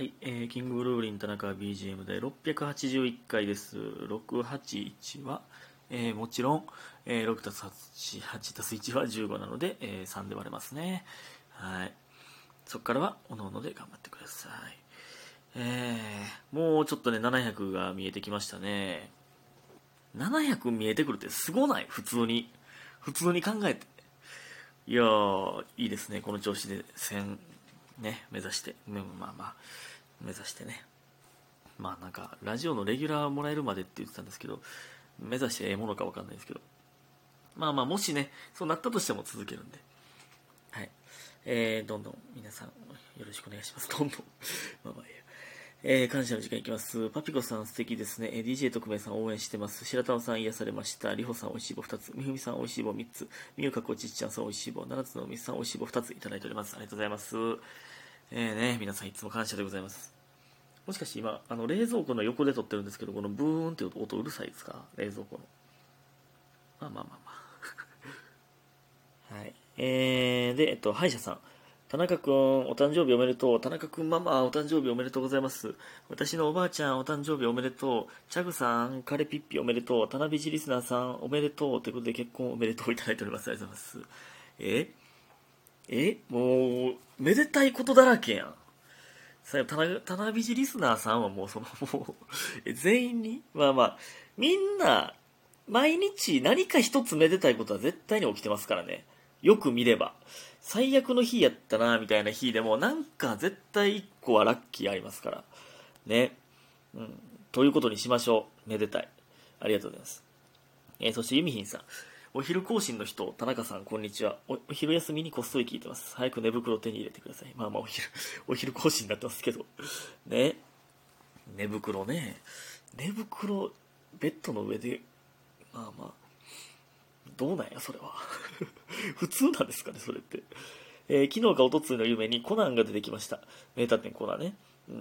はい、えー、キングブルーリン田中 BGM で681回です。681は、えー、もちろん、えー、6たす8、8たす1は15なので、えー、3で割れますね。はい。そこからは、おのおので頑張ってください。えー、もうちょっとね、700が見えてきましたね。700見えてくるってすごない？普通に。普通に考えて。いやー、いいですね。この調子で1000、ね、目指して。うんまあまあ、目指してね。まあなんか、ラジオのレギュラーもらえるまでって言ってたんですけど、目指してええものかわかんないですけど。まあまあ、もしね、そうなったとしても続けるんで。はい。えー、どんどん皆さんよろしくお願いします。どんどん。まあまあいいや。えー、感謝の時間いきます。パピコさん素敵ですね。えー DJ 特命さん応援してます。白玉さん癒されました。りほさんおいしい棒2つ。みふみさんおいしい棒3つ。みゆかこちっちゃんさんおいしい棒。七つのみさんおいしい棒2ついただいております。ありがとうございます。えーね、皆さんいつも感謝でございます。もしかして今、あの、冷蔵庫の横で撮ってるんですけど、このブーンって音うるさいですか？冷蔵庫の。まあまあまあまあ。はい。えー、で、えっと、歯医者さん。田中くん、お誕生日おめでとう。田中くん、ママ、お誕生日おめでとうございます。私のおばあちゃん、お誕生日おめでとう。チャグさん、カレピッピおめでとう。田辺ジリスナーさん、おめでとう。ということで、結婚おめでとういただいております。ありがとうございます。え？え？もう、めでたいことだらけやん。さあ、田辺田辺ジリスナーさんはもう、その、もう、全員に？まあまあ、みんな、毎日何か一つめでたいことは絶対に起きてますからね。よく見れば。最悪の日やったな、みたいな日でも、なんか絶対一個はラッキーありますから。ね。うん。ということにしましょう。めでたい。ありがとうございます。えーそしてユミヒンさん。お昼更新の人、田中さん、こんにちは。おお昼休みにこっそり聞いてます。早く寝袋を手に入れてください。まあまあ、お昼、お昼更新になってますけど。ね。寝袋ね。寝袋、ベッドの上で、まあまあ、どうなんや、それは。普通なんですかね、それって。えー昨日か一昨日の夢にコナンが出てきました。名探偵コナンね。う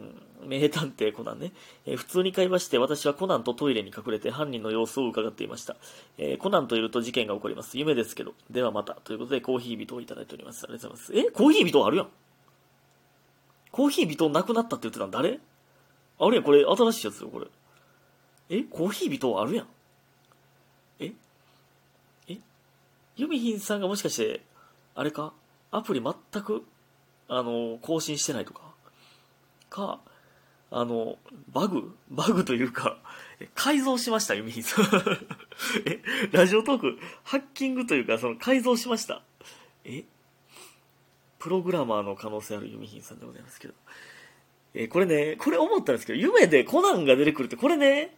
ん、名探偵コナンね、えー普通に会話して私はコナンとトイレに隠れて犯人の様子を伺っていました。えーコナンといると事件が起こります。夢ですけど。ではまた。ということでコーヒー人をいただいております。ありがとうございます。え？コーヒー人あるやん。コーヒー人なくなったって言ってたの誰？あるやん、これ新しいやつよ、これ。え？コーヒー人あるやん。ええユミヒンさんがもしかして、あれか？アプリ全く、あの、更新してないとか？か、あの、バグ？バグというか、改造しました、ユミヒンさん。え、ラジオトーク、ハッキングというか、その改造しました。え？プログラマーの可能性あるユミヒンさんでございますけど。えこれね、これ思ったんですけど、夢でコナンが出てくるって、これね、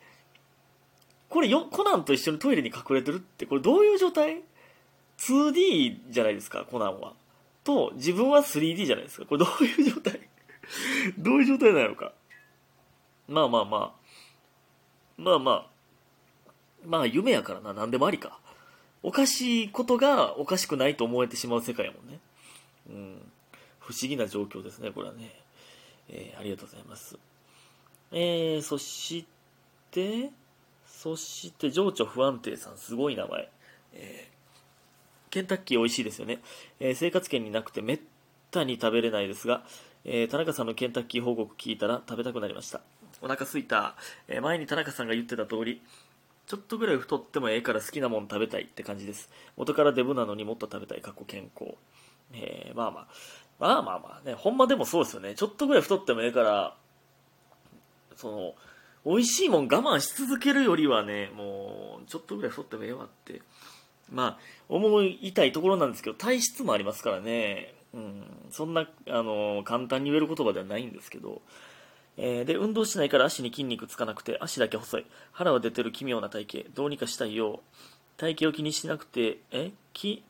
これよ、コナンと一緒にトイレに隠れてるって、これどういう状態？?2D じゃないですか、コナンは。と、自分は 3D じゃないですか。これどういう状態？どういう状態なのか。まあまあまあ。まあまあ。まあ夢やからな、何でもありか。おかしいことがおかしくないと思えてしまう世界やもんね。うん。不思議な状況ですね、これはね。えーありがとうございます。えー、そして、そして、情緒不安定さん、すごい名前。えーケンタッキー美味しいですよね。えー生活圏になくてめったに食べれないですが、えー田中さんのケンタッキー報告聞いたら食べたくなりました。お腹すいた。えー前に田中さんが言ってた通り、ちょっとぐらい太ってもええから好きなもん食べたいって感じです。元からデブなのにもっと食べたい。過去健康。えーまあまあ。まあまあまあね。ほんまでもそうですよね。ちょっとぐらい太ってもええから、その、美味しいもん我慢し続けるよりはね、もう、ちょっとぐらい太ってもええわって。まあ、思いたいところなんですけど、体質もありますからね。うん。そんな、あの、簡単に言える言葉ではないんですけど。えーで、運動しないから足に筋肉つかなくて、足だけ細い。腹は出てる奇妙な体型。どうにかしたいよう。体型を気にしなくて、え？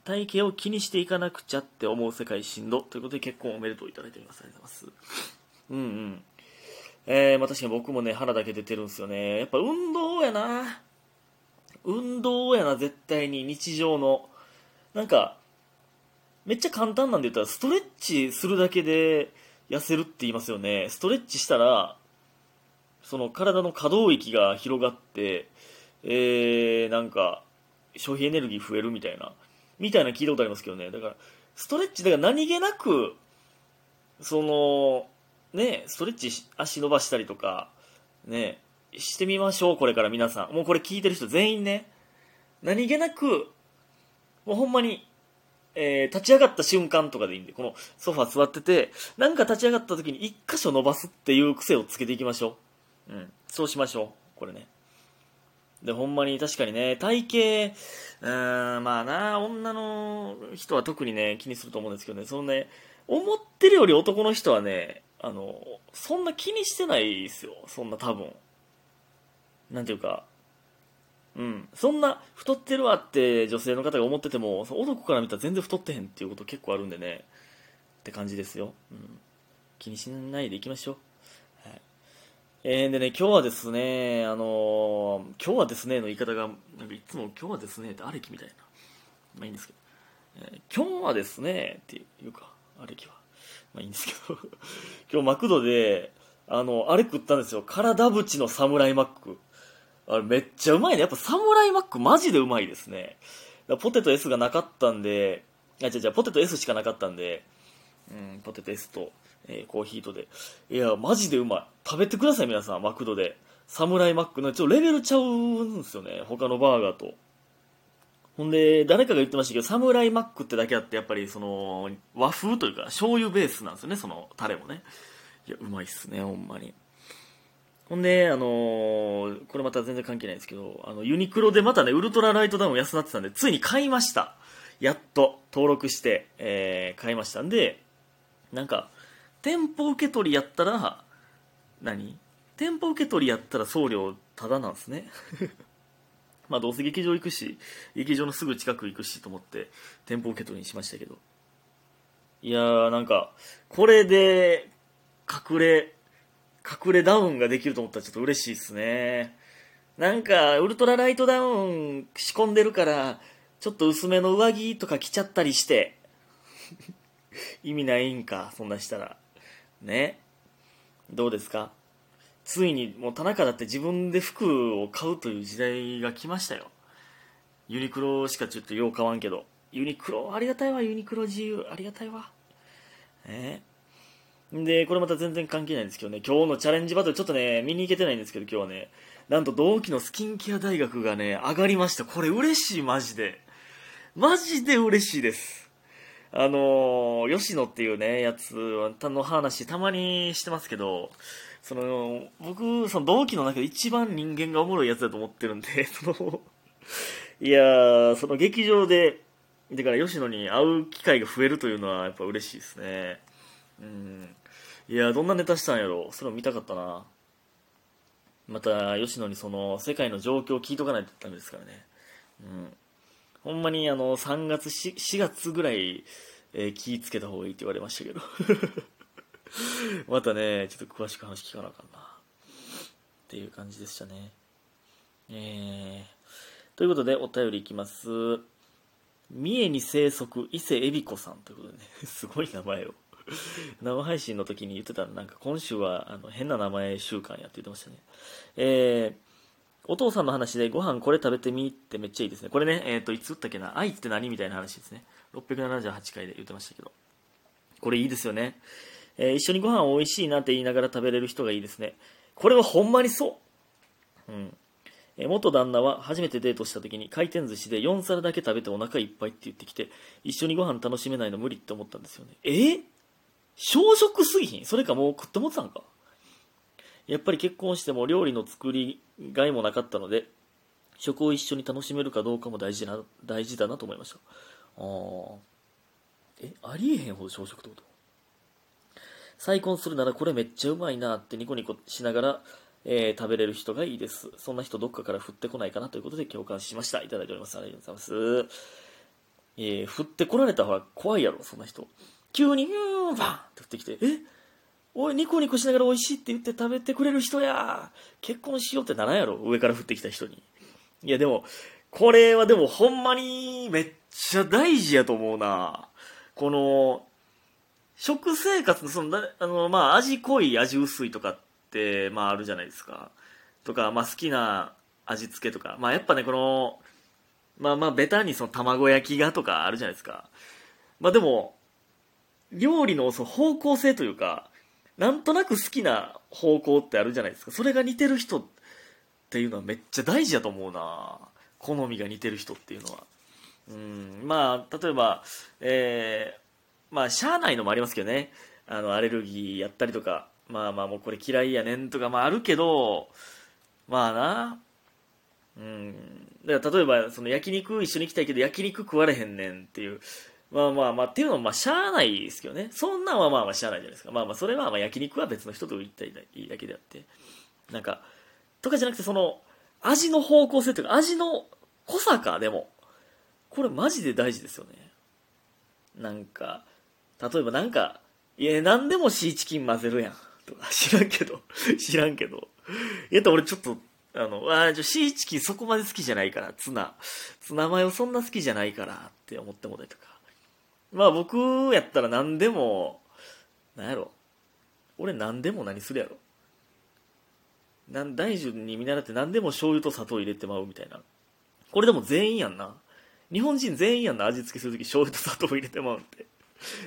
体型を気にしていかなくちゃって思う世界しんど。ということで結婚おめでとういただいております。ありがとうございます。うんうん。えー、まあ確かに僕もね、腹だけ出てるんですよね。やっぱ運動やな。運動やな、絶対に日常の。なんか、めっちゃ簡単なんで言ったら、ストレッチするだけで痩せるって言いますよね。ストレッチしたら、その体の可動域が広がって、えー、なんか、消費エネルギー増えるみたいな、みたいな聞いたことありますけどね。だから、ストレッチ、だから何気なく、その、ね、ストレッチ足伸ばしたりとか、ね、してみましょう、これから皆さん。もうこれ聞いてる人全員ね、何気なく、もうほんまに、えー、立ち上がった瞬間とかでいいんで、このソファ座ってて、なんか立ち上がった時に一箇所伸ばすっていう癖をつけていきましょう。うん。そうしましょう。これね。で、ほんまに確かにね、体型、うーん、まあな、女の人は特にね、気にすると思うんですけどね、そのね、思ってるより男の人はね、あの、そんな気にしてないですよ。そんな多分。なんていうか、うん。そんな太ってるわって女性の方が思ってても、男から見たら全然太ってへんっていうこと結構あるんでね、って感じですよ。うん。気にしないでいきましょう。はい。えー、でね、今日はですね、あのー、今日はですねの言い方が、なんかいつも今日はですねってあれきみたいな。まあいいんですけど。えー、今日はですねっていうか、あれきは。まあいいんですけど。今日マクドで、あの、あれ食ったんですよ。体縁のサムライマック。あれめっちゃうまいね。やっぱサムライマックマジでうまいですね。ポテト S がなかったんで、あ、違う違う、ポテト S しかなかったんで、うん、ポテト S と、えー、コーヒーとで。いや、マジでうまい。食べてください、皆さん、マクドで。サムライマックの、ちょっとレベルちゃうんですよね。他のバーガーと。ほんで、誰かが言ってましたけど、サムライマックってだけあって、やっぱりその、和風というか、醤油ベースなんですよね、そのタレもね。いや、うまいっすね、ほんまに。ほんで、あのー、これまた全然関係ないですけど、あの、ユニクロでまたね、ウルトラライトダウン安なってたんで、ついに買いました。やっと登録して、えー、買いましたんで、なんか、店舗受け取りやったら、何？店舗受け取りやったら送料タダなんですね。まあどうせ劇場行くし、劇場のすぐ近く行くしと思って、店舗受け取りにしましたけど。いやーなんか、これで、隠れ、隠れダウンができると思ったらちょっと嬉しいですね。なんか、ウルトラライトダウン仕込んでるから、ちょっと薄めの上着とか着ちゃったりして、意味ないんか、そんなしたら。ね。どうですか？ついにもう田中だって自分で服を買うという時代が来ましたよ。ユニクロしかちょっとよう買わんけど。ユニクロ、ありがたいわ、ユニクロ自由。ありがたいわ。ねで、これまた全然関係ないんですけどね、今日のチャレンジバトルちょっとね、見に行けてないんですけど、今日はね、なんと同期のスキンケア大学がね、上がりました。これ嬉しい、マジで。マジで嬉しいです。あのー、吉野っていうね、やつの話たまにしてますけど、その、僕、その同期の中で一番人間がおもろいやつだと思ってるんで、その、いやーその劇場で、だから吉野に会う機会が増えるというのはやっぱ嬉しいですね。うん。いやどんなネタしたんやろ？それを見たかったな。また吉野にその世界の状況を聞いとかないとダメですからね。うん。ほんまにあの3月 4, 4月ぐらい、えー、気ぃつけた方がいいって言われましたけど。またねちょっと詳しく話聞かなあかんな。っていう感じでしたね。えー、ということでお便りいきます。三重に生息伊勢海老子さんということでね。すごい名前を。生配信の時に言ってたなんか今週はあの変な名前週間やって言ってましたね。えー、お父さんの話でご飯これ食べてみってめっちゃいいですね。これね、えっ、ー、と、いつ打ったっけな？愛って何みたいな話ですね。678回で言ってましたけど。これいいですよね。えー、一緒にご飯美味しいなって言いながら食べれる人がいいですね。これはほんまにそう。うん。え元旦那は初めてデートした時に回転寿司で4皿だけ食べてお腹いっぱいって言ってきて一緒にご飯楽しめないの無理って思ったんですよねえ小食すぎひん？それかもう食ってもってたんか？やっぱり結婚しても料理の作りがいもなかったので食を一緒に楽しめるかどうかも大事な大事だなと思いました。ああえありえへんほど小食ってこと？再婚するならこれめっちゃうまいなってニコニコしながら、えー、食べれる人がいいです。そんな人どっかから降ってこないかなということで共感しました。いただいております。ありがとうございます。えー、降ってこられた方が怖いやろそんな人。急に、うーん、バンって降ってきて、え？おい、ニコニコしながら美味しいって言って食べてくれる人や結婚しようってならんやろ上から降ってきた人に。いや、でも、これはでもほんまにめっちゃ大事やと思うな。この、食生活の、その、あの、まあ、味濃い、味薄いとかって、まあ、あるじゃないですか。とか、まあ、好きな味付けとか。まあ、やっぱね、この、まあまあ、ベタにその卵焼きがとかあるじゃないですか。まあでも、料理のその方向性というか、なんとなく好きな方向ってあるじゃないですか。それが似てる人っていうのはめっちゃ大事だと思うな好みが似てる人っていうのは。うん、まあ、例えば、えー、まあ、しゃあないのもありますけどね。あの、アレルギーやったりとか、まあまあもうこれ嫌いやねんとか、まああるけど、まあな、うん。だから例えば、その焼肉一緒に行きたいけど焼肉食われへんねんっていう。まあまあまあ、っていうのはまあしゃあないですけどね。そんなんはまあまあしゃあないじゃないですか。まあまあそれはまあ焼肉は別の人と行ったらいいだけであって。なんか、とかじゃなくてその、味の方向性というか味の濃さか、でも。これマジで大事ですよね。なんか、例えばなんか、いや、何でもシーチキン混ぜるやん。とか、知らんけど、知らんけど。いや、俺ちょっと、あの、あじゃシーチキンそこまで好きじゃないから、ツナ。ツナマヨそんな好きじゃないからって思ってもらえとか。まあ僕やったら何でも、なんやろ。俺何でも何するやろ。なん大樹に見習って何でも醤油と砂糖入れてまうみたいな。これでも全員やんな。日本人全員やんな、味付けするとき醤油と砂糖入れてまうって。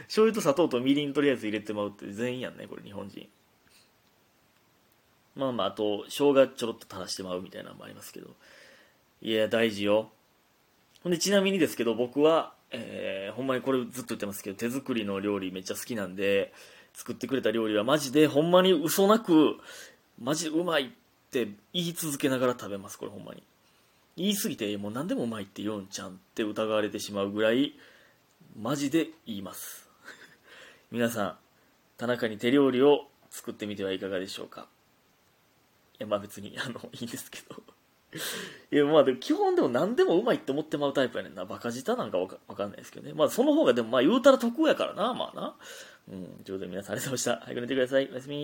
醤油と砂糖とみりんとりあえず入れてまうって全員やんね、これ日本人。まあまあ、あと、生姜ちょろっと垂らしてまうみたいなのもありますけど。いや、大事よ。ほんで、ちなみにですけど、僕は、えー、ほんまにこれずっと言ってますけど、手作りの料理めっちゃ好きなんで、作ってくれた料理はマジで、ほんまに嘘なく、マジうまいって言い続けながら食べます、これほんまに。言い過ぎて、もう何でもうまいって言うんちゃんって疑われてしまうぐらい、マジで言います。皆さん、田中に手料理を作ってみてはいかがでしょうか。いや、まあ別に、あの、いいんですけど。いや、まあでも基本でも何でもうまいって思ってまうタイプやねんな。バカ舌なんかわかわかんないですけどね。まあその方がでもまあ言うたら得やからな、まあな。うん、ということで皆さんありがとうございました。早く寝てください。おやすみ。